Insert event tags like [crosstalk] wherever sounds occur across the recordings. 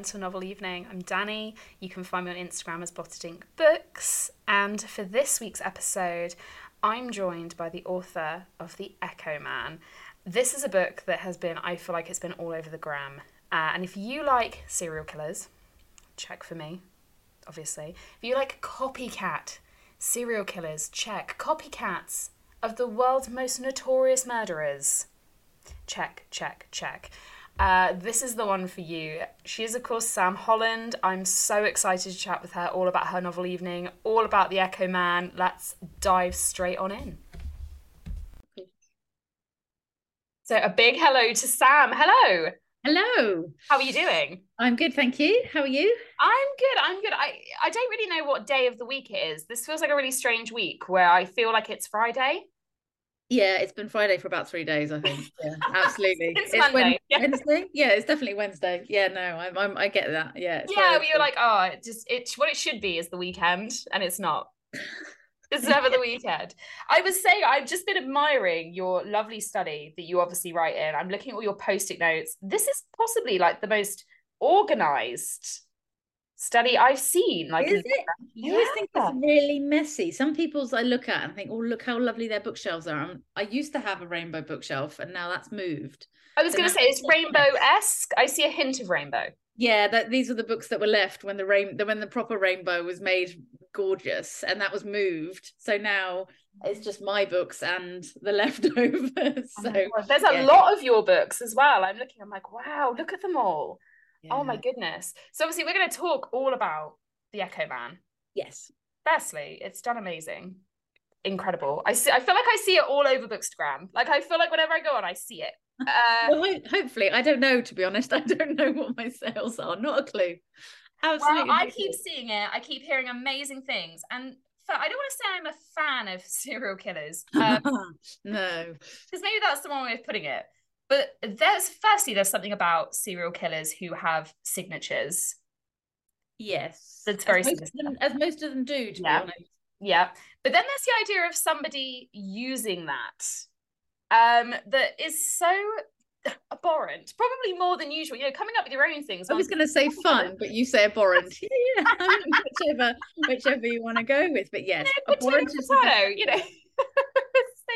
Mental Novel Evening. I'm Dannie. You can find me on Instagram as Botted Ink Books. And for this week's episode, I'm joined by the author of The Echo Man. This is a book that has been, I feel like it's been all over the gram. Uh, and if you like serial killers, check for me, obviously. If you like copycat serial killers, check. Copycats of the world's most notorious murderers, check, check, check. Uh, this is the one for you. She is, of course, Sam Holland. I'm so excited to chat with her all about her novel evening, all about the Echo Man. Let's dive straight on in. So, a big hello to Sam. Hello. Hello. How are you doing? I'm good, thank you. How are you? I'm good. I'm good. I, I don't really know what day of the week it is. This feels like a really strange week where I feel like it's Friday. Yeah, it's been Friday for about three days, I think. Yeah, [laughs] absolutely. it's, it's Monday. Wednesday. Yeah, it's definitely Wednesday. Yeah, no, I'm, I'm I get that. Yeah. Yeah, we were like, oh, it just it what it should be is the weekend, and it's not. [laughs] it's never the weekend. I was saying, I've just been admiring your lovely study that you obviously write in. I'm looking at all your post-it notes. This is possibly like the most organized study I've seen. Like, is it? You always think it's really messy. Some people's I look at and think, oh, look how lovely their bookshelves are. I'm, i used to have a rainbow bookshelf, and now that's moved. I was so going to say it's rainbow esque. I see a hint of rainbow. Yeah, that these are the books that were left when the rain, when the proper rainbow was made gorgeous, and that was moved. So now it's just my books and the [laughs] leftovers. Oh so there's a yeah. lot of your books as well. I'm looking. I'm like, wow, look at them all. Yeah. Oh my goodness. So obviously we're going to talk all about the Echo Man. Yes. Firstly, it's done amazing. Incredible. I see I feel like I see it all over Bookstagram. Like I feel like whenever I go on, I see it. [laughs] Uh, well, hopefully, I don't know. To be honest, [laughs] I don't know what my sales are. Not a clue. Absolutely. Well, I keep seeing it. I keep hearing amazing things, and I don't want to say I'm a fan of [laughs] serial killers. Um, no, because maybe that's the wrong way of putting it. But there's firstly, there's something about serial killers who have signatures. Yes. That's very as most, them, as most of them do, to yeah. be honest. Yeah. But then there's the idea of somebody using that um, that is so abhorrent, probably more than usual. You know, coming up with your own things. I was going to say fun, but you say abhorrent. [laughs] yeah, [laughs] whichever, whichever you want to go with. But yes, [laughs] yeah, abhorrent is you know, same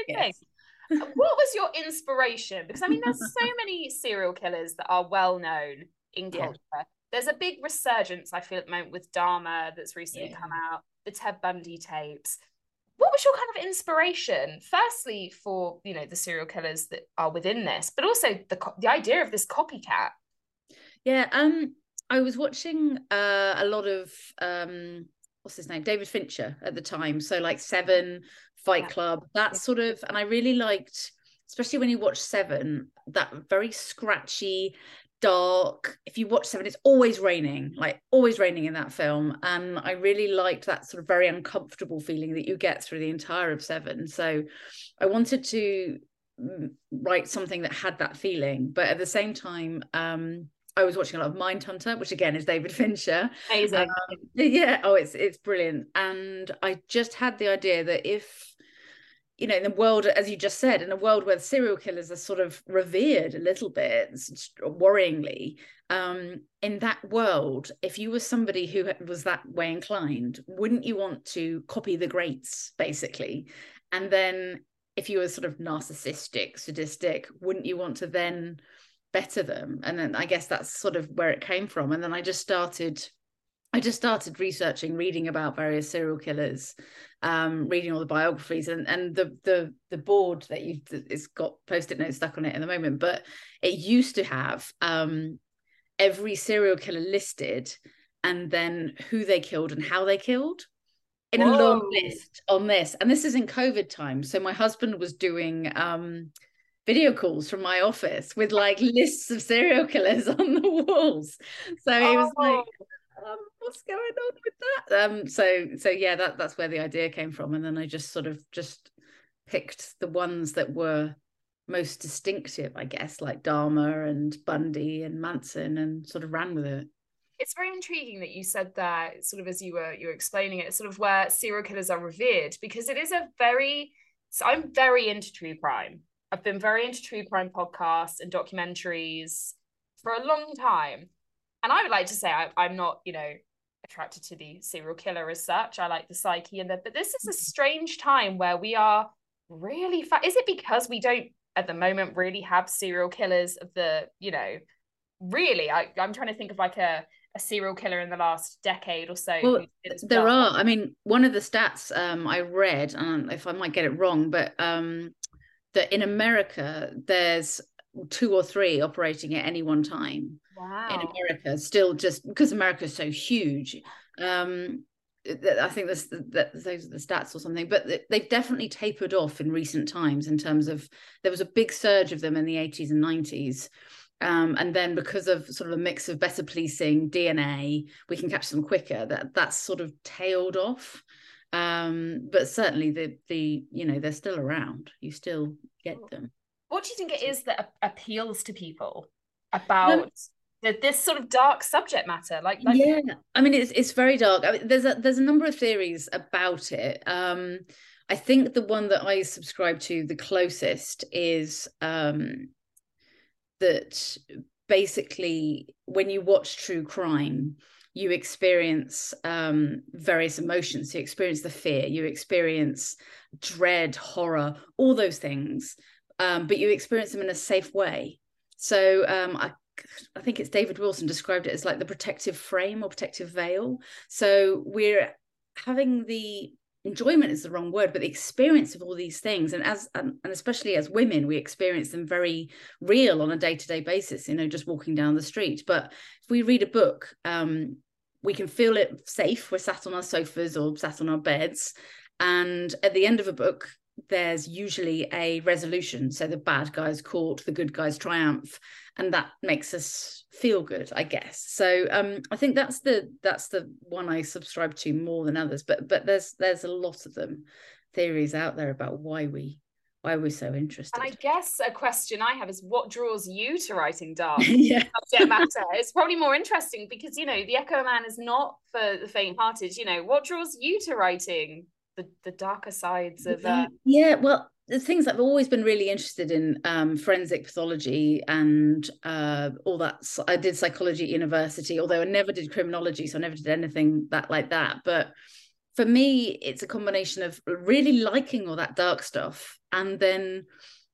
yes. thing what was your inspiration? Because I mean, there's so [laughs] many serial killers that are well known in culture. Yeah. There's a big resurgence, I feel, at the moment with Dahmer that's recently yeah. come out, the Ted Bundy tapes. What was your kind of inspiration, firstly, for you know the serial killers that are within this, but also the the idea of this copycat? Yeah, um, I was watching uh, a lot of um, what's his name, David Fincher at the time. So like Seven, Fight Club, that sort of, and I really liked, especially when you watch Seven, that very scratchy, dark. If you watch Seven, it's always raining, like always raining in that film. And I really liked that sort of very uncomfortable feeling that you get through the entire of Seven. So I wanted to mm, write something that had that feeling, but at the same time, um, I was watching a lot of Mindhunter, which again is David Fincher. Amazing. Um, yeah. Oh, it's it's brilliant. And I just had the idea that if you know, in the world, as you just said, in a world where serial killers are sort of revered a little bit, worryingly, um, in that world, if you were somebody who was that way inclined, wouldn't you want to copy the greats, basically? And then if you were sort of narcissistic, sadistic, wouldn't you want to then better them? And then I guess that's sort of where it came from. And then I just started I just started researching, reading about various serial killers, um, reading all the biographies, and and the the the board that you it's got post-it notes stuck on it at the moment, but it used to have um, every serial killer listed, and then who they killed and how they killed in Whoa. a long list on this. And this is in COVID time, so my husband was doing. Um, video calls from my office with like lists of serial killers [laughs] on the walls. So he was like, oh um, what's going on with that? Um, so so yeah, that that's where the idea came from, and then I just sort of just picked the ones that were most distinctive, I guess, like Dahmer and Bundy and Manson, and sort of ran with it. It's very intriguing that you said that, sort of as you were you were explaining it, sort of where serial killers are revered, because it is a very. So I'm very into true crime. I've been very into true crime podcasts and documentaries for a long time and I would like to say I, I'm not, you know, attracted to the serial killer as such. I like the psyche and the, but this is a strange time where we are really fa- is it because we don't at the moment really have serial killers of the, you know, really I, I'm trying to think of like a a serial killer in the last decade or so. Well, there are. I mean, one of the stats um, I read, and if I might get it wrong, but um, that in America there's two or three operating at any one time. Wow. In America, still just because America is so huge. Um, I think this, that those are the stats or something, but they've definitely tapered off in recent times in terms of there was a big surge of them in the 80s and 90s. Um, and then because of sort of a mix of better policing, DNA, we can catch them quicker. That that's sort of tailed off. Um, but certainly the the you know they're still around. You still get them. What do you think it is that appeals to people about the, this sort of dark subject matter? Like, like, yeah, I mean it's it's very dark. I mean, there's a there's a number of theories about it. Um, I think the one that I subscribe to the closest is um, that basically when you watch true crime you experience um, various emotions. You experience the fear you experience dread horror all those things um, but you experience them in a safe way. So um, I, I think it's david wilson described it as like the protective frame or protective veil. So we're having the enjoyment is the wrong word but the experience of all these things and as and especially as women we experience them very real on a day-to-day basis you know just walking down the street. But if we read a book um, we can feel it safe. We're sat on our sofas or sat on our beds and at the end of a book there's usually a resolution. So the bad guy's caught the good guy's triumph and that makes us feel good i guess so um i think that's the that's the one i subscribe to more than others but but there's there's a lot of them theories out there about why we why we're so interested. And I guess a question I have is what draws you to writing dark [laughs] yeah. subject matter? It's probably more interesting because you know the Echo Man is not for the faint-hearted. You know what draws you to writing the the darker sides of uh... yeah well the things I've always been really interested in um, forensic pathology and uh, all that. I did psychology at university, although I never did criminology, so I never did anything that like that. But for me, it's a combination of really liking all that dark stuff and then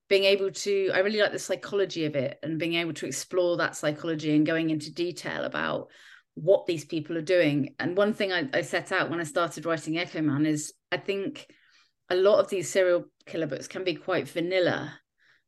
being able to. I really like the psychology of it and being able to explore that psychology and going into detail about what these people are doing. And one thing I, I set out when I started writing Echo Man is I think a lot of these serial killer books can be quite vanilla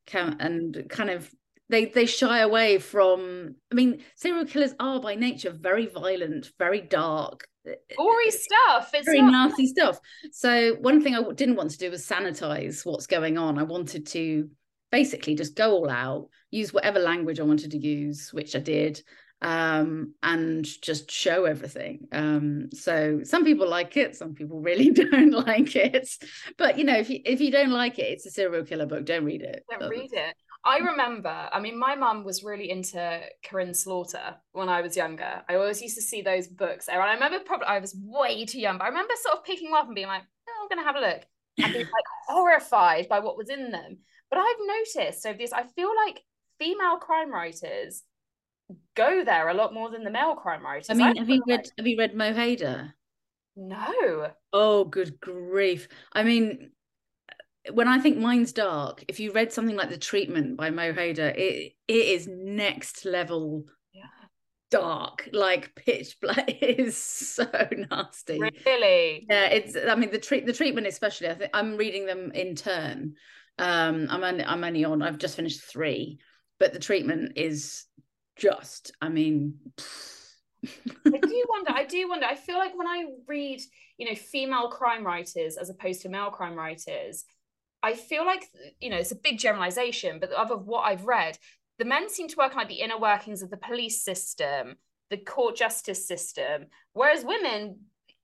can, and kind of they they shy away from i mean serial killers are by nature very violent very dark eh, eh, gory stuff it's very not... nasty stuff. So one thing i didn't want to do was sanitize what's going on. I wanted to basically just go all out use whatever language i wanted to use which i did um, and just show everything. Um, so some people like it, some people really [laughs] don't like it. But you know, if you if you don't like it, it's a serial killer book. Don't read it. Don't read it. I remember, I mean, my mum was really into Karin Slaughter when I was younger. I always used to see those books. And I remember probably I was way too young, but I remember sort of picking them up and being like, oh, I'm gonna have a look. And being like [laughs] horrified by what was in them. But I've noticed over this, I feel like female crime writers go there a lot more than the male crime writers. I mean, I have you read like... have you read Mo Hayder? No. Oh, good grief! I mean, when I think mine's dark, if you read something like The Treatment by Mo Hayder, it it is next level yeah. dark, like pitch [laughs] black. It is so nasty. Really? Yeah, it's. I mean, the treat the treatment especially. I think I'm reading them in turn. Um, I'm only I'm only on. I've just finished three, but the treatment is just, I mean. I [laughs] do wonder. I do wonder. I feel like when I read, you know, female crime writers as opposed to male crime writers, I feel like, you know, it's a big generalization, but of what I've read, the men seem to work on like the inner workings of the police system, the court justice system, whereas women,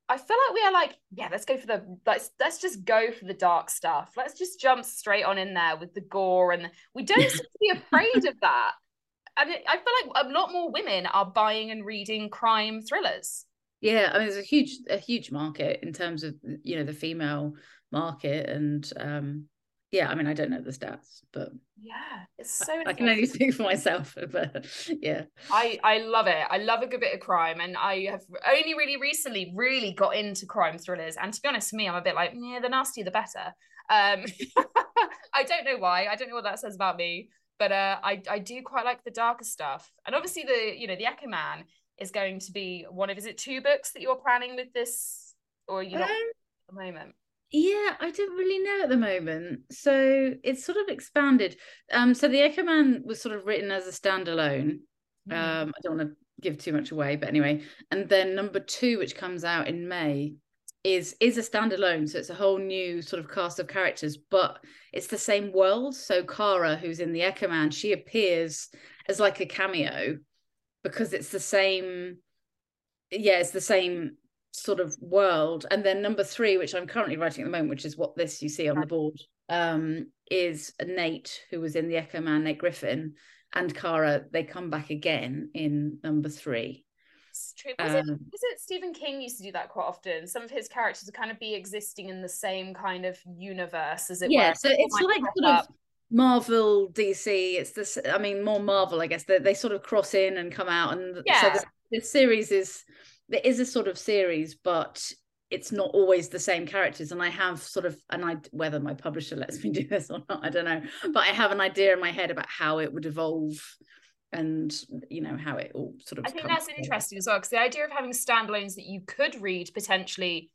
I feel like we are like, yeah, let's go for the let's let's just go for the dark stuff. Let's just jump straight on in there with the gore, and we don't seem to be [laughs] afraid of that and it, I feel like a lot more women are buying and reading crime thrillers. Yeah, I mean, there's a huge, a huge market in terms of you know the female market, and um, yeah, I mean, I don't know the stats, but yeah, it's so. I can only speak for myself, [laughs] but yeah, I I love it. I love a good bit of crime, and I have only really recently really got into crime thrillers. And to be honest, me, I'm a bit like, yeah, the nastier the better. Um, [laughs] I don't know why. I don't know what that says about me, but uh, I I do quite like the darker stuff. And obviously, the you know the Echo Man is going to be one of is it two books that you're planning with this, or you not um, at the moment? Yeah, I don't really know at the moment. So it's sort of expanded. Um, so the Echo Man was sort of written as a standalone. Mm. Um, I don't want to give too much away, but anyway. And then number two, which comes out in May, is is a standalone. So it's a whole new sort of cast of characters, but it's the same world. So Cara, who's in the Echo Man, she appears as like a cameo because it's the same. Yeah, it's the same sort of world. And then number three, which I'm currently writing at the moment, which is what this you see on the board, um, is Nate, who was in the Echo Man, Nate Griffin, and Cara. They come back again in number three. It's true. Was, um, it, was it Stephen King used to do that quite often? Some of his characters would kind of be existing in the same kind of universe as it yeah, were. so it's like sort up. of Marvel, DC. It's this. I mean, more Marvel, I guess. They, they sort of cross in and come out, and yeah. so this, this series is there is a sort of series, but it's not always the same characters and i have sort of and i whether my publisher lets me [laughs] do this or not i don't know but i have an idea in my head about how it would evolve and you know how it all sort of i think that's together. interesting as well because the idea of having standalones that you could read potentially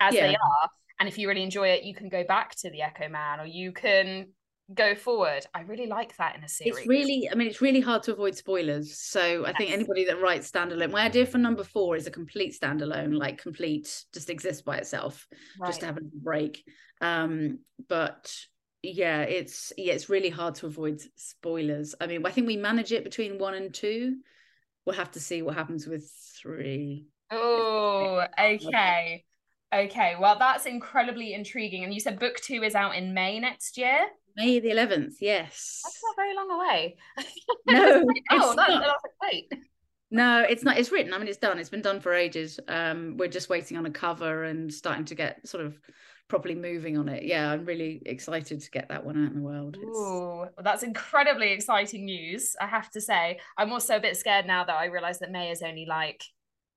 as yeah. they are and if you really enjoy it you can go back to the echo man or you can go forward. I really like that in a series. It's really, I mean, it's really hard to avoid spoilers. So I think anybody that writes standalone, my idea for number four is a complete standalone, like complete, just exists by itself, right. just to have a break. Um, but yeah, it's yeah, it's really hard to avoid spoilers. I mean, I think we manage it between one and two. We'll have to see what happens with three. Oh, [laughs] okay. Okay, well, that's incredibly intriguing. And you said book two is out in May next year. May the 11th, yes. That's not very long away. [laughs] No, oh, that's, that's great. No, it's not. It's written. I mean, it's done. It's been done for ages. Um, we're just waiting on a cover and starting to get sort of properly moving on it. Yeah, I'm really excited to get that one out in the world. It's... Ooh, well, that's incredibly exciting news. I have to say, I'm also a bit scared now that I realise that May is only like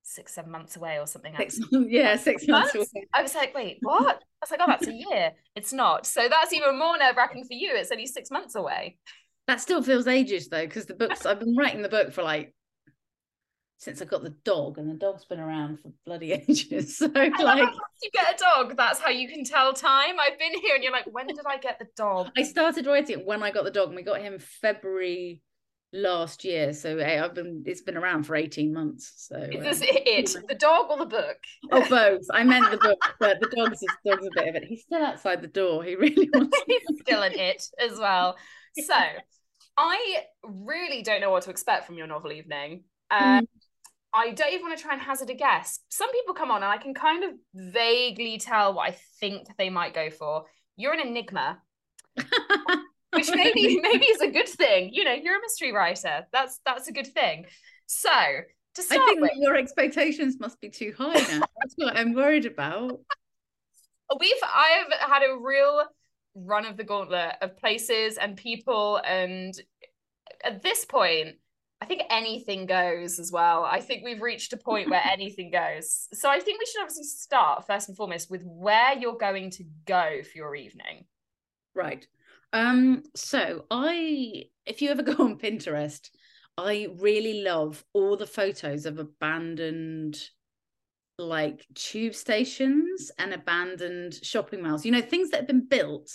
six, seven months away or something. Six, [laughs] yeah, six months. months I was like, wait, what? I was like, oh, that's a year. It's not. So that's even more nerve wracking for you. It's only six months away. That still feels ages though, because the books I've been writing the book for like since I got the dog, and the dog's been around for bloody [laughs] ages. So like, you get a dog, that's how you can tell time. I've been here, and you're like, when did I get the dog? I started writing it when I got the dog, and we got him February last year. So hey, I've been it's been around for 18 months. So is this uh, it? The dog or the book? Oh both. I meant the book, but the dog's is dog's a bit of it. He's still outside the door. He really [laughs] wants He's still an [laughs] it as well. So I really don't know what to expect from your novel evening. Um, mm. I don't even want to try and hazard a guess. Some people come on and I can kind of vaguely tell what I think they might go for. You're an enigma. [laughs] which maybe maybe is a good thing. You know, you're a mystery writer. That's that's a good thing. So to start I think with, your expectations must be too high now. That's what I'm worried about. [laughs] We've I've had a real run of the gauntlet of places and people and at this point I think anything goes as well. I think we've reached a point where [laughs] anything goes. So I think we should obviously start first and foremost with where you're going to go for your evening. Right. Um, so I, if you ever [laughs] go on Pinterest, I really love all the photos of abandoned like tube stations and abandoned shopping malls. You know, things that have been built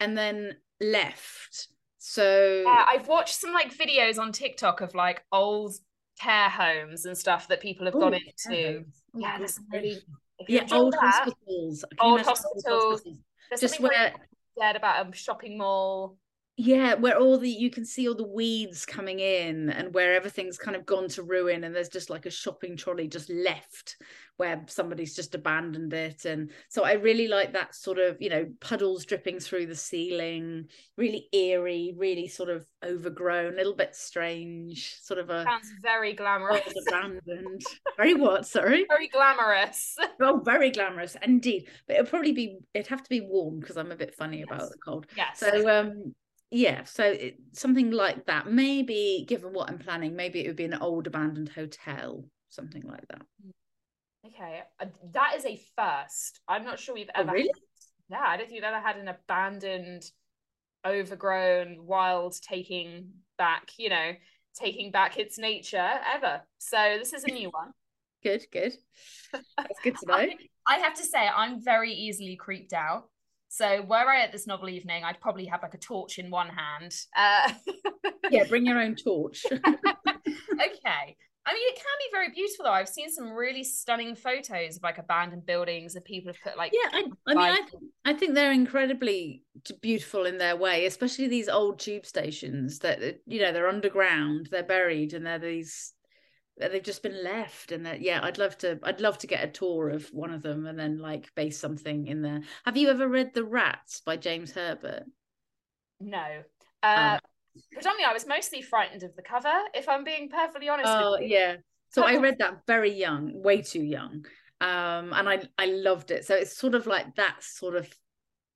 and then left. So yeah, I've watched some like videos on TikTok of like old care homes and stuff that people have Ooh, gone into. Oh, yeah, there's really yeah, old that, hospitals. Old hospitals. hospitals. Just where scared about a shopping mall yeah where all the you can see all the weeds coming in and where everything's kind of gone to ruin and there's just like a shopping trolley just left where somebody's just abandoned it. And so i really like that sort of you know puddles dripping through the ceiling really eerie really sort of overgrown a little bit strange sort of a sounds very glamorous. abandoned. Very what? Sorry? Very glamorous. [laughs] Oh very glamorous indeed. But it'll probably be it'd have to be warm because i'm a bit funny yes. about the cold. Yes. So um yeah so it, something like that. Maybe given what i'm planning maybe it would be an old abandoned hotel something like that. Okay uh, that is a first. I'm not sure we've oh, ever oh, really? Had, yeah i don't think we've ever had an abandoned overgrown wild taking back you know taking back its nature ever. So this is a new one. Good good. [laughs] That's good to know. I, I have to say i'm very easily creeped out so were I at this novel evening, I'd probably have like a torch in one hand. Uh... [laughs] yeah, bring your own torch. [laughs] okay. I mean, it can be very beautiful though. I've seen some really stunning photos of like abandoned buildings and people have put like. Yeah, I, I mean, I, I think they're incredibly beautiful in their way, especially these old tube stations that, you know, they're underground, they're buried, and they're these they've just been left and that yeah i'd love to i'd love to get a tour of one of them and then like base something in there. Have you ever read the rats by james herbert? No. Uh oh. predominantly i was mostly frightened of the cover if i'm being perfectly honest oh yeah. So i [laughs] read that very young way too young um and i i loved it. So it's sort of like that sort of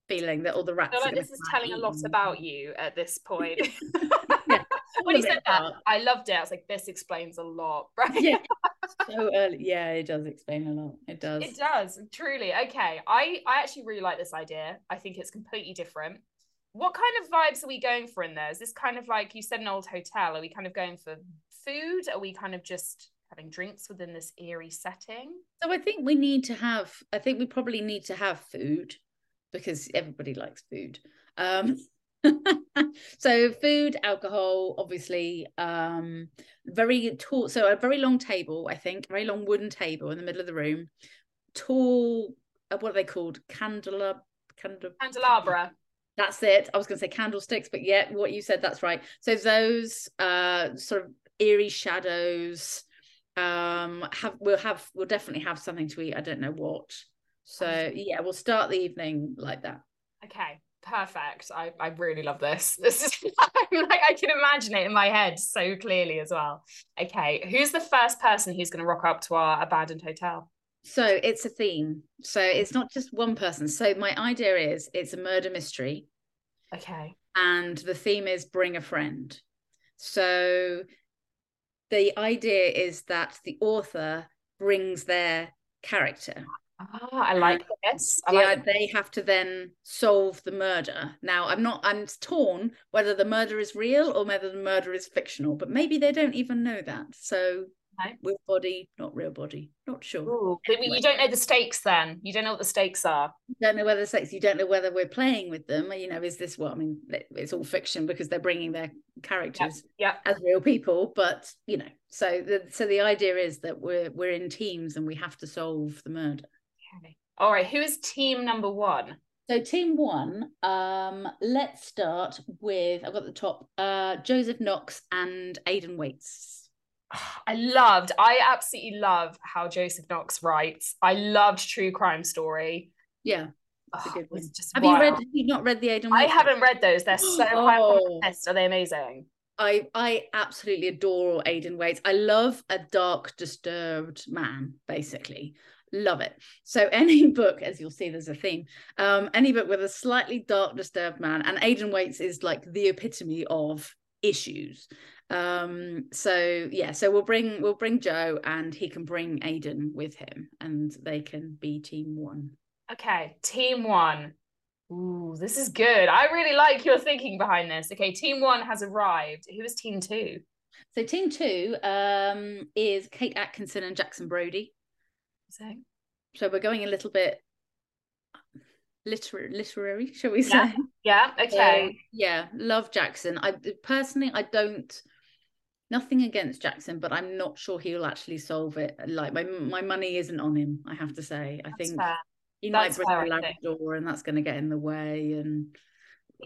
feeling that all the rats like this is telling a lot about you at this point [laughs] [laughs] when he said that, I loved it. I was like, this explains a lot, [laughs] right? Yeah. [laughs] so early. Yeah, it does explain a lot. It does. It does, truly. Okay. I, I actually really like this idea. I think it's completely different. What kind of vibes are we going for in there? Is this kind of like you said an old hotel? Are we kind of going for food? Are we kind of just having drinks within this eerie setting? So I think we need to have I think we probably need to have food because everybody likes food. Um [laughs] so food alcohol obviously um very tall so a very long table i think very long wooden table in the middle of the room tall uh, what are they called? Candelabra Candel- candelabra. That's it. I was going to say candlesticks but yeah what you said that's right. So those uh sort of eerie shadows um have we'll have we'll definitely have something to eat. I don't know what. So yeah we'll start the evening like that. Okay perfect. I, I really love this. [laughs] This is [laughs] like I can imagine it in my head so clearly as well. Okay, who's the first person who's going to rock up to our abandoned hotel? So it's a theme. So it's not just one person. So my idea is it's a murder mystery. Okay. And the theme is bring a friend. So the idea is that the author brings their character Ah, I like this. I yeah, like they have to then solve the murder. Now, I'm not. I'm torn whether the murder is real or whether the murder is fictional. But maybe they don't even know that. So, okay. real body, not real body, not sure. Ooh, anyway. You don't know the stakes. Then you don't know what the stakes are. You don't know whether the stakes. You don't know whether we're playing with them. You know, is this what I mean? It's all fiction because they're bringing their characters yeah. as real people. But you know, so the so the idea is that we're we're in teams and we have to solve the murder. Okay. All right. Who is team number one? So team one, um, let's start with I've got the top, uh, Joseph Knox and Aidan Waits. [sighs] I loved, I absolutely love how Joseph Knox writes. I loved True Crime Story. Yeah. [sighs] Oh, have wild. you read? Have you not read the Aidan? Waits I haven't read those. They're so oh. [gasps] high on the list. Are they amazing? I I absolutely adore Aidan Waits. I love a dark, disturbed man. Basically, love it so [laughs] any book as you'll see there's a theme um any book with a slightly dark disturbed man and aidan waits is like the epitome of issues um so yeah so we'll bring we'll bring joe and he can bring aidan with him and they can be team one okay team one Ooh, this is good. I really like your thinking behind this. Okay, team one has arrived. Who is team two? So team two um, is Kate Atkinson and Jackson Brodie. So, so we're going a little bit literary, literary, shall we say? Yeah. [laughs] yeah okay. yeah. Love Jackson. I personally, I don't. Nothing against Jackson, but I'm not sure he'll actually solve it. Like my my money isn't on him. I have to say. I that's think fair. he that's might bring a Labrador, and that's going to get in the way. And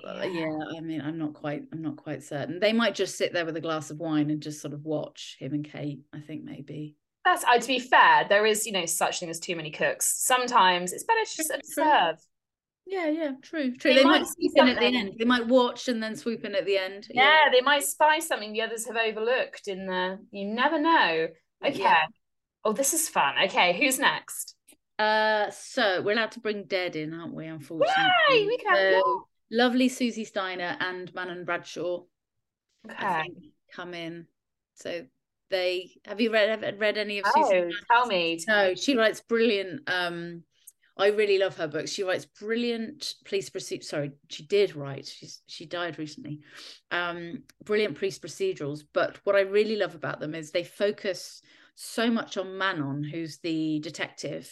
uh, yeah. yeah. I mean, I'm not quite, I'm not quite certain. They might just sit there with a glass of wine and just sort of watch him and Kate. I think maybe. That's uh, to be fair. There is, you know, such thing as too many cooks. Sometimes it's better to just observe. Yeah, yeah, true, true. They, they might, might swoop in at the end. They might watch and then swoop in at the end. Yeah, yeah, they might spy something the others have overlooked in the. You never know. Okay. Yeah. Oh, this is fun. Okay, who's next? Uh, so we're allowed to bring Dead in, aren't we? Unfortunately, Yay, we can. Have so, lovely Susie Steiner and Manon Bradshaw. Okay. come in. So they have you read read any of oh, Susie? Tell me. No, she writes brilliant. Um, I really love her books. She writes brilliant police procedure. Sorry, she did write. She's she died recently. Um, brilliant police procedurals. But what I really love about them is they focus so much on Manon, who's the detective,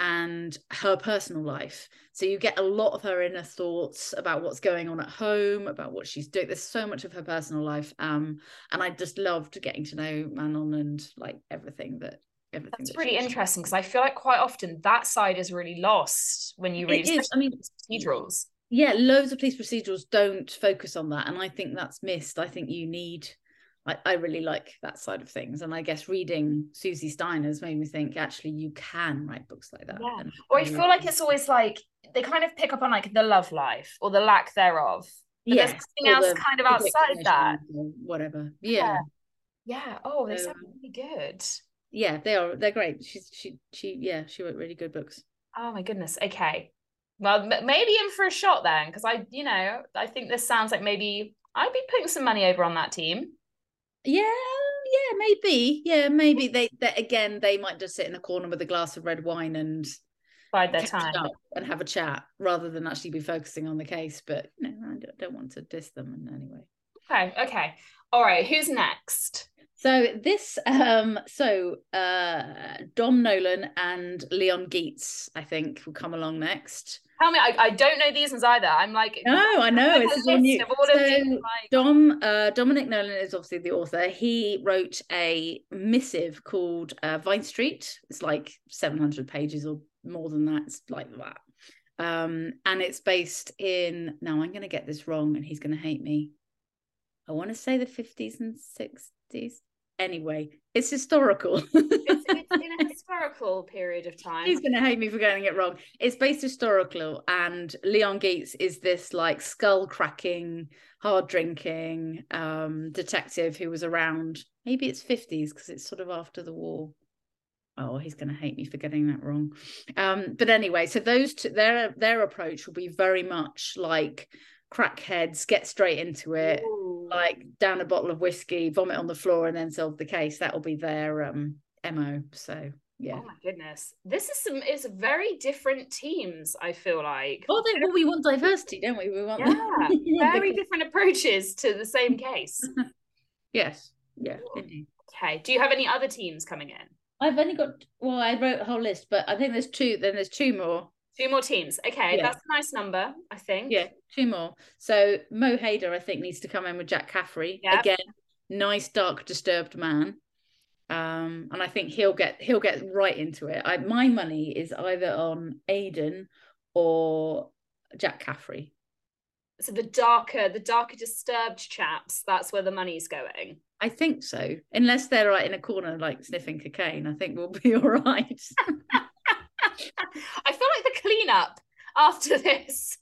and her personal life. So you get a lot of her inner thoughts about what's going on at home, about what she's doing. There's so much of her personal life. Um, and I just loved getting to know Manon and like everything that everything. That's that really interesting because I feel like quite often that side is really lost when you read. I mean, procedurals. Yeah, loads of police procedurals don't focus on that, and I think that's missed. I think you need I, I really like that side of things. And I guess reading Susie Steiner's made me think actually you can write books like that. Yeah. Or I feel like it's always like they kind of pick up on like the love life or the lack thereof. But yes, there's something else the, kind of outside that. Whatever. Yeah. yeah. Yeah. Oh, they um, sound really good. Yeah, they are. They're great. She's she she yeah, she wrote really good books. Oh my goodness. Okay. Well, maybe in for a shot then, because I, you know, I think this sounds like maybe I'd be putting some money over on that team. Yeah, yeah, maybe. Yeah, maybe they, they again they might just sit in a corner with a glass of red wine and bide their time and have a chat rather than actually be focusing on the case. But you know, I don't want to diss them in any way. Okay, okay. All right, who's next? So this um so uh Dom Nolan and Leon Geats, I think, will come along next. Tell me, I, I don't know these ones either. I'm like, no, I know. It's on you. So these, like... Dom, uh, Dominic Nolan is obviously the author. He wrote a missive called uh, Vine Street. It's like 700 pages or more than that. It's like that. Um, and it's based in, now I'm going to get this wrong and he's going to hate me. I want to say the 50s and 60s. Anyway, it's historical. [laughs] it's in a historical period of time. He's going to hate me for getting it wrong. It's based historical, and Leon Geats is this like skull cracking, hard drinking um, detective who was around. Maybe it's fifties because it's sort of after the war. Oh, he's going to hate me for getting that wrong. Um, but anyway, so those two, their their approach will be very much like crackheads get straight into it Ooh. like down a bottle of whiskey vomit on the floor and then solve the case that will be their um mo so yeah oh my goodness this is some it's very different teams i feel like oh they, well we want diversity don't we we want yeah [laughs] very different approaches to the same case [laughs] yes yeah indeed. okay do you have any other teams coming in i've only got well i wrote a whole list but i think there's two then there's two more Two more teams. Okay, yeah. that's a nice number, I think. Yeah, two more. So Mo Hayder, I think, needs to come in with Jack Caffery. Yep. Again, nice, dark, disturbed man. Um, and I think he'll get he'll get right into it. I, my money is either on Aidan or Jack Caffery. So the darker, the darker disturbed chaps, that's where the money's going. I think so. Unless they're right in a corner like sniffing cocaine, I think we'll [laughs] be all right. [laughs] I feel like the cleanup after this.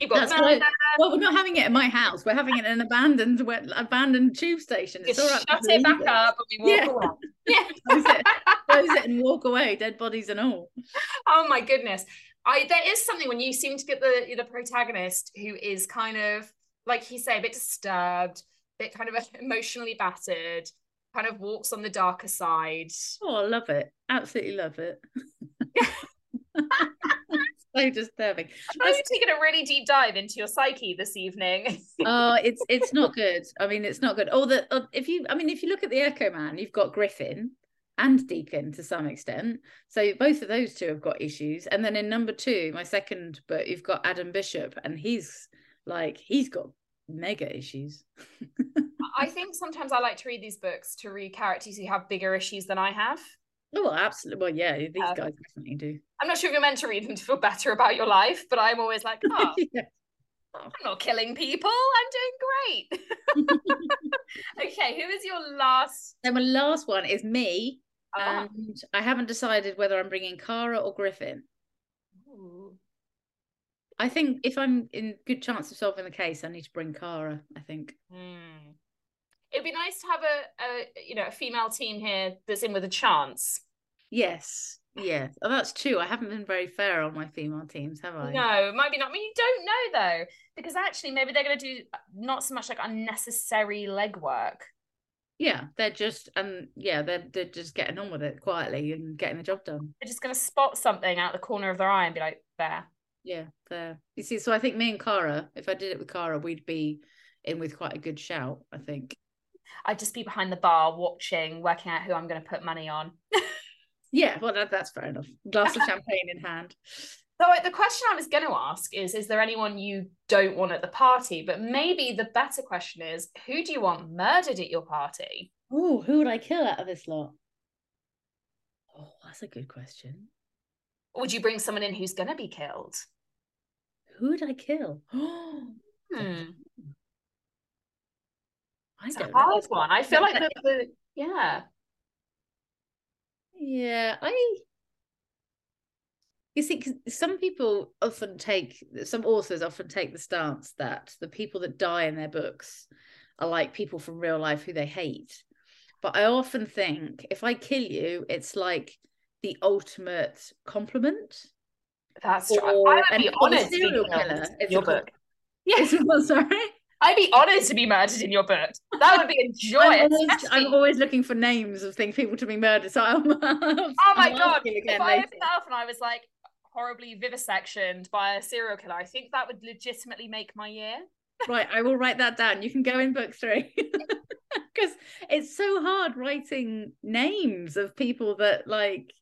That's right. Well, we're not having it at my house. We're having it in an abandoned, abandoned tube station. It's all right. Shut it back it. up and we walk yeah. away. [laughs] Yeah, close it, close it and walk away, dead bodies and all. Oh my goodness! I there is something when you seem to get the the protagonist who is kind of like you say a bit disturbed, a bit kind of [laughs] emotionally battered, kind of walks on the darker side. Oh, I love it! Absolutely love it. [laughs] so disturbing. Are you taking a really deep dive into your psyche this evening? [laughs] oh, it's it's not good. I mean, it's not good. Or the uh, if you, I mean, if you look at the Echo Man, you've got Griffin and Deacon to some extent. So both of those two have got issues. And then in number two, my second book, you've got Adam Bishop, and he's like he's got mega issues. [laughs] I think sometimes I like to read these books to read characters who have bigger issues than I have. Oh, absolutely. Well, yeah, these um, guys definitely do. I'm not sure if you're meant to read them to feel better about your life, but I'm always like, [laughs] oh, yeah. I'm not killing people. I'm doing great. [laughs] okay, who is your last? Then my last one is me, Ah. and I haven't decided whether I'm bringing Cara or Griffin. Ooh. I think if I'm in good chance of solving the case, I need to bring Cara. I think. Hmm. It'd be nice to have a, a you know a female team here that's in with a chance. Yes, yes. Oh, that's true. I haven't been very fair on my female teams, have I? No, it might be not. I mean, you don't know though, because actually maybe they're going to do not so much like unnecessary legwork. Yeah, they're just and yeah, they're they're just getting on with it quietly and getting the job done. They're just going to spot something out the corner of their eye and be like, "There." Yeah, there. You see, so I think me and Cara, if I did it with Cara, we'd be in with quite a good shout. I think. I'd just be behind the bar watching, working out who I'm going to put money on. [laughs] Yeah, well, that, that's fair enough. Glass of [laughs] champagne in hand. So the question I was going to ask is: Is there anyone you don't want at the party? But maybe the better question is: Who do you want murdered at your party? Oh, who would I kill out of this lot? Oh, that's a good question. Or would you bring someone in who's going to be killed? Who would I kill? [gasps] Hmm. I It's a don't know. hard one. I feel like the, the yeah. Yeah, I. You see, some people often take, some authors often take the stance that the people that die in their books are like people from real life who they hate. But I often think if I kill you, it's like the ultimate compliment. That's true. I would be for the honoured to be serial killer, it's your book. Yes, [laughs] well, sorry. I'd be honoured to be murdered in your book. That would be a joy. I'm always, I'm always looking for names of things people to be murdered. So I'm, [laughs] oh my god! Again If I opened that up and I was like horribly vivisectioned by a serial killer, I think that would legitimately make my year. Right, I will write that down. You can go in book three. [laughs] Because it's so hard writing names of people that like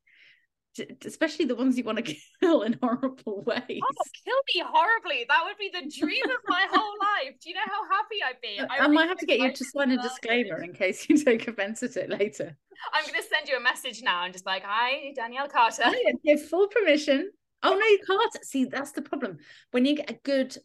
especially the ones you want to [laughs] kill in horrible ways. Oh, kill me horribly. That would be the dream of my whole life. Do you know how happy I'd be? I, would might have to get you to sign a disclaimer in case you [laughs] take offense at it later. I'm going to send you a message now and just like, hi, Danielle Carter. I give full permission. Oh no, you can't. See, that's the problem. When you get a good,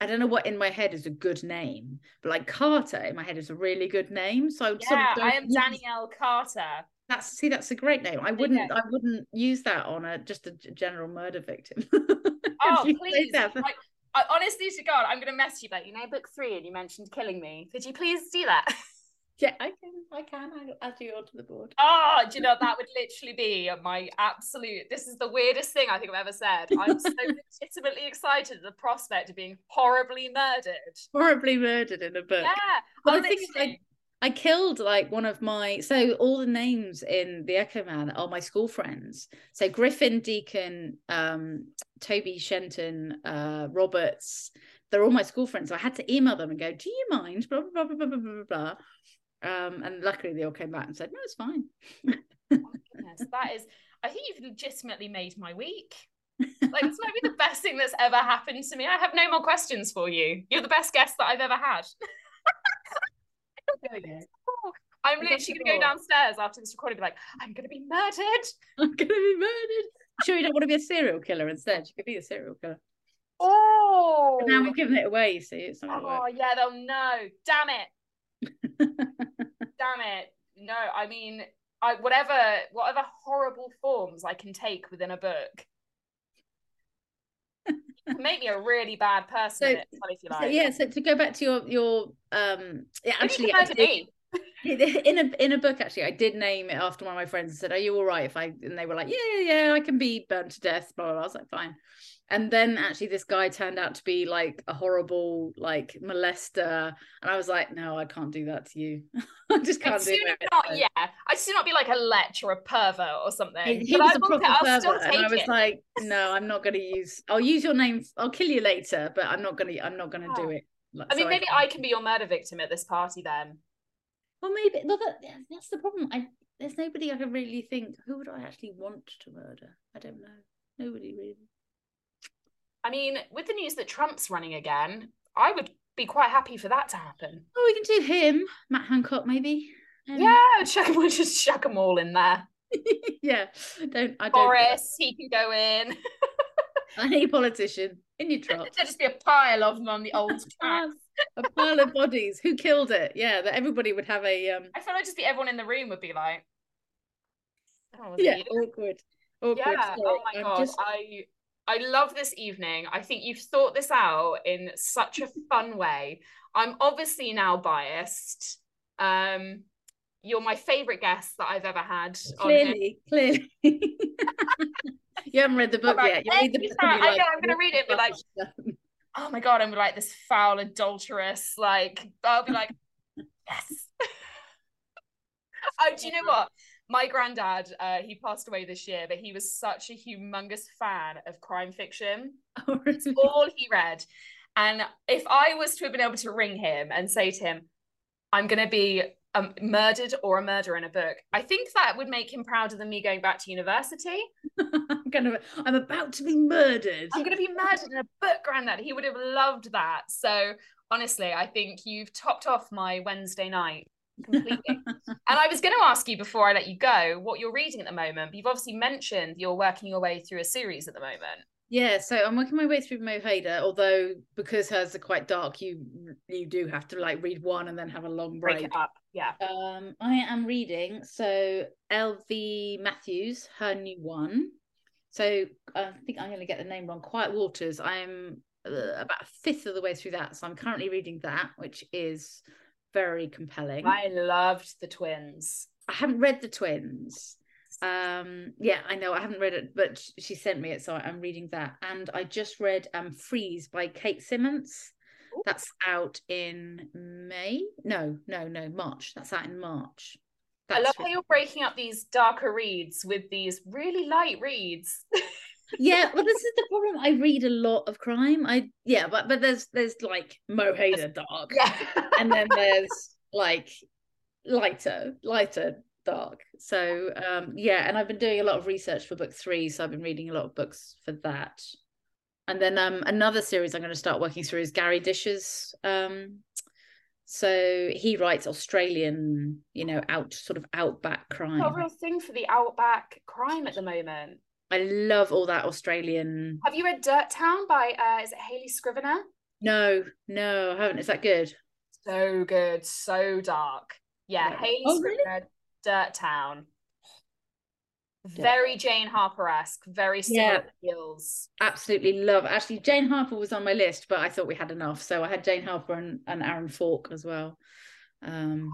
I don't know what in my head is a good name, but like Carter in my head is a really good name. So I sort of Yeah, I am Danielle Carter. That's see, that's a great name. I wouldn't, I wouldn't use that on a just a general murder victim. [laughs] Oh, If you say please. Like, I, honestly to God, I'm going to mess you like, you know, book three, and you mentioned killing me. Could you please do that? [laughs] yeah, I can, I can. I'll add you onto the board. Oh, do you know that would literally be my absolute. This is the weirdest thing I think I've ever said. I'm so [laughs] legitimately excited at the prospect of being horribly murdered. Horribly murdered in a book. Yeah, Well, thing is, honestly. I killed like one of my so all the names in the Echo Man are my school friends. So Griffin, Deacon, um, Toby Shenton, uh, Roberts, they're all my school friends. So I had to email them and go, Do you mind? Blah blah blah blah blah blah blah blah. Um, and luckily they all came back and said, No, it's fine. [laughs] Goodness, that is. I think you've legitimately made my week. Like this might be the best thing that's ever happened to me. I have no more questions for you. You're the best guest that I've ever had. [laughs] Oh, I'm literally gonna go downstairs after this recording, and be like, I'm gonna be murdered. [laughs] I'm gonna be murdered. Sure, you don't want to be a serial killer instead. You could be a serial killer. Oh, But now we've given it away, you see, it's not oh work. yeah, they'll know. Damn it, damn it. No, I mean, I whatever whatever horrible forms I can take within a book. Make me a [laughs] really bad person So- it, if you So, like. yeah, so to go back to your your um yeah, Maybe actually in a in a book actually I did name it after one of my friends and said are you all right if I and they were like yeah yeah yeah I can be burnt to death blah blah, blah. I was like fine and then actually this guy turned out to be like a horrible like molester and I was like no I can't do that to you [laughs] I just can't I'd do it not, yeah. I'd sooner not be like a lech or a pervert or something. he, he was I a proper still pervert and I was it. like no I'm not going to use I'll use your name I'll kill you later but I'm not going to I'm not going to do oh. it Like, I mean, so maybe can't. I can be your murder victim at this party then. Well, maybe well, that, that's the problem. I there's nobody I can really think. Who would I actually want to murder? I don't know. Nobody really. I mean, with the news that Trump's running again, I would be quite happy for that to happen. Oh, we can do him, Matt Hancock, maybe. Um, Yeah, [laughs] chuck, we'll just chuck them all in there. [laughs] yeah. Don't I don't. Boris, he can go in. [laughs] Any politician in your trot. There'd just be a pile of them on the old [laughs] track. a pile of bodies. Who killed it? Yeah, that everybody would have a um. I feel like just be everyone in the room would be like, oh, Yeah, you? awkward. Awkward. yeah. Oh my I'm god, just- I I love this evening. I think you've thought this out in such a [laughs] fun way. I'm obviously now biased. Um, you're my favorite guest that I've ever had. clearly, clearly. [laughs] you haven't read the book yet. You read the book. I know, I'm gonna read it be like, [laughs] oh my god, I'm like this foul adulteress. Like I'll be like, yes. [laughs] oh, do you know what? My granddad, uh, he passed away this year, but he was such a humongous fan of crime fiction. [laughs] oh, really? All he read. And if I was to have been able to ring him and say to him, I'm going to be um, murdered or a murder in a book, I think that would make him prouder than me going back to university. [laughs] I'm gonna. I'm about to be murdered. I'm going to be murdered in a book, Granddad. He would have loved that. So honestly, I think you've topped off my Wednesday night completely. [laughs] and I was going to ask you before I let you go what you're reading at the moment. But you've obviously mentioned you're working your way through a series at the moment. Yeah, so I'm working my way through Mo Hayder, although because hers are quite dark, you you do have to like read one and then have a long Break break. up. Yeah. Um, I am reading so L.V. Matthews, her new one. So I think I'm going to get the name wrong. Quiet Waters. I'm uh, about a fifth of the way through that, so I'm currently reading that, which is very compelling. I loved the twins. I haven't read the twins. Um, yeah, I know I haven't read it, but she sent me it, so I'm reading that. And I just read um Freeze by Kate Simants. Ooh. That's out in May. No, no, no, March. That's out in March. I love That's how you're breaking up these darker reads with these really light reads. [laughs] yeah well this is the problem i read a lot of crime i yeah but but there's there's like Mo Hayder dark yeah. and then [laughs] there's like lighter lighter dark so um yeah and i've been doing a lot of research for book three so i've been reading a lot of books for that and then um another series i'm going to start working through is Garry Disher's um so he writes australian you know out sort of outback crime Not a real thing for the outback crime at the moment. i love all that australian Have you read Dirt Town by uh is it Hayley Scrivenor? No, no, I haven't. Is that good? So good, so dark. Yeah, Yeah. Hayley Oh, really? Dirt Town. Very Jane Harper-esque, very similar feels. Absolutely love. Actually, Jane Harper was on my list, but I thought we had enough, so I had Jane Harper and, and Aaron Falk as well. Um,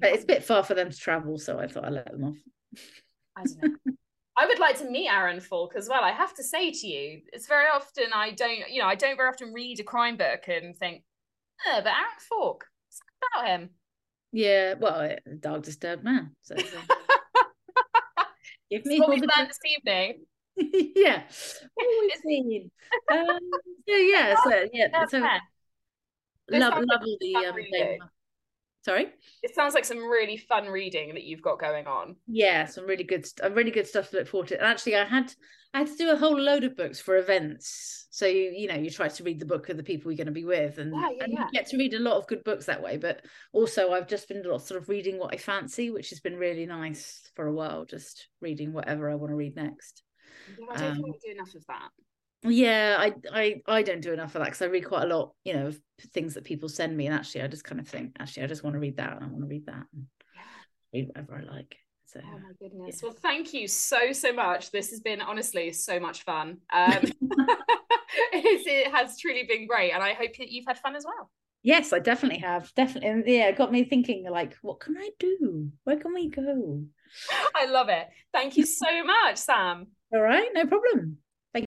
but it's a bit far for them to travel, so I thought I'd let them off. I don't know. I would like to meet Aaron Falk as well. I have to say to you, it's very often I don't, you know, I don't very often read a crime book and think, oh, but Aaron Falk, something about him. Yeah, well, a dark disturbed man. So, so. [laughs] give me What we this evening. [laughs] yeah. Always [laughs] seen. Um, so yeah, so yeah, so love sounds love all the um. Reading. Jane Har- Sorry. It sounds like some really fun reading that you've got going on. yeah some really good st- really good stuff to look forward to and actually i had i had to do a whole load of books for events so you you know you try to read the book of the people you're going to be with and, Yeah, yeah, and yeah. you get to read a lot of good books that way but also i've just been sort of reading what i fancy which has been really nice for a while just reading whatever i want to read next Yeah, I don't Um, think we do enough of that. Yeah i i i don't do enough of that because i read quite a lot you know of things that people send me and actually i just kind of think actually i just want to read that and i want to read that and Yeah. read whatever i like so Oh my goodness. Yeah. Well, thank you so, so much. This has been honestly so much fun. Um, [laughs] [laughs] it, it has truly been great. And I hope that you've had fun as well. Yes, I definitely have. Definitely. And yeah, it got me thinking like, what can I do? Where can we go? [laughs] I love it. Thank you so much, Sam. All right, no problem.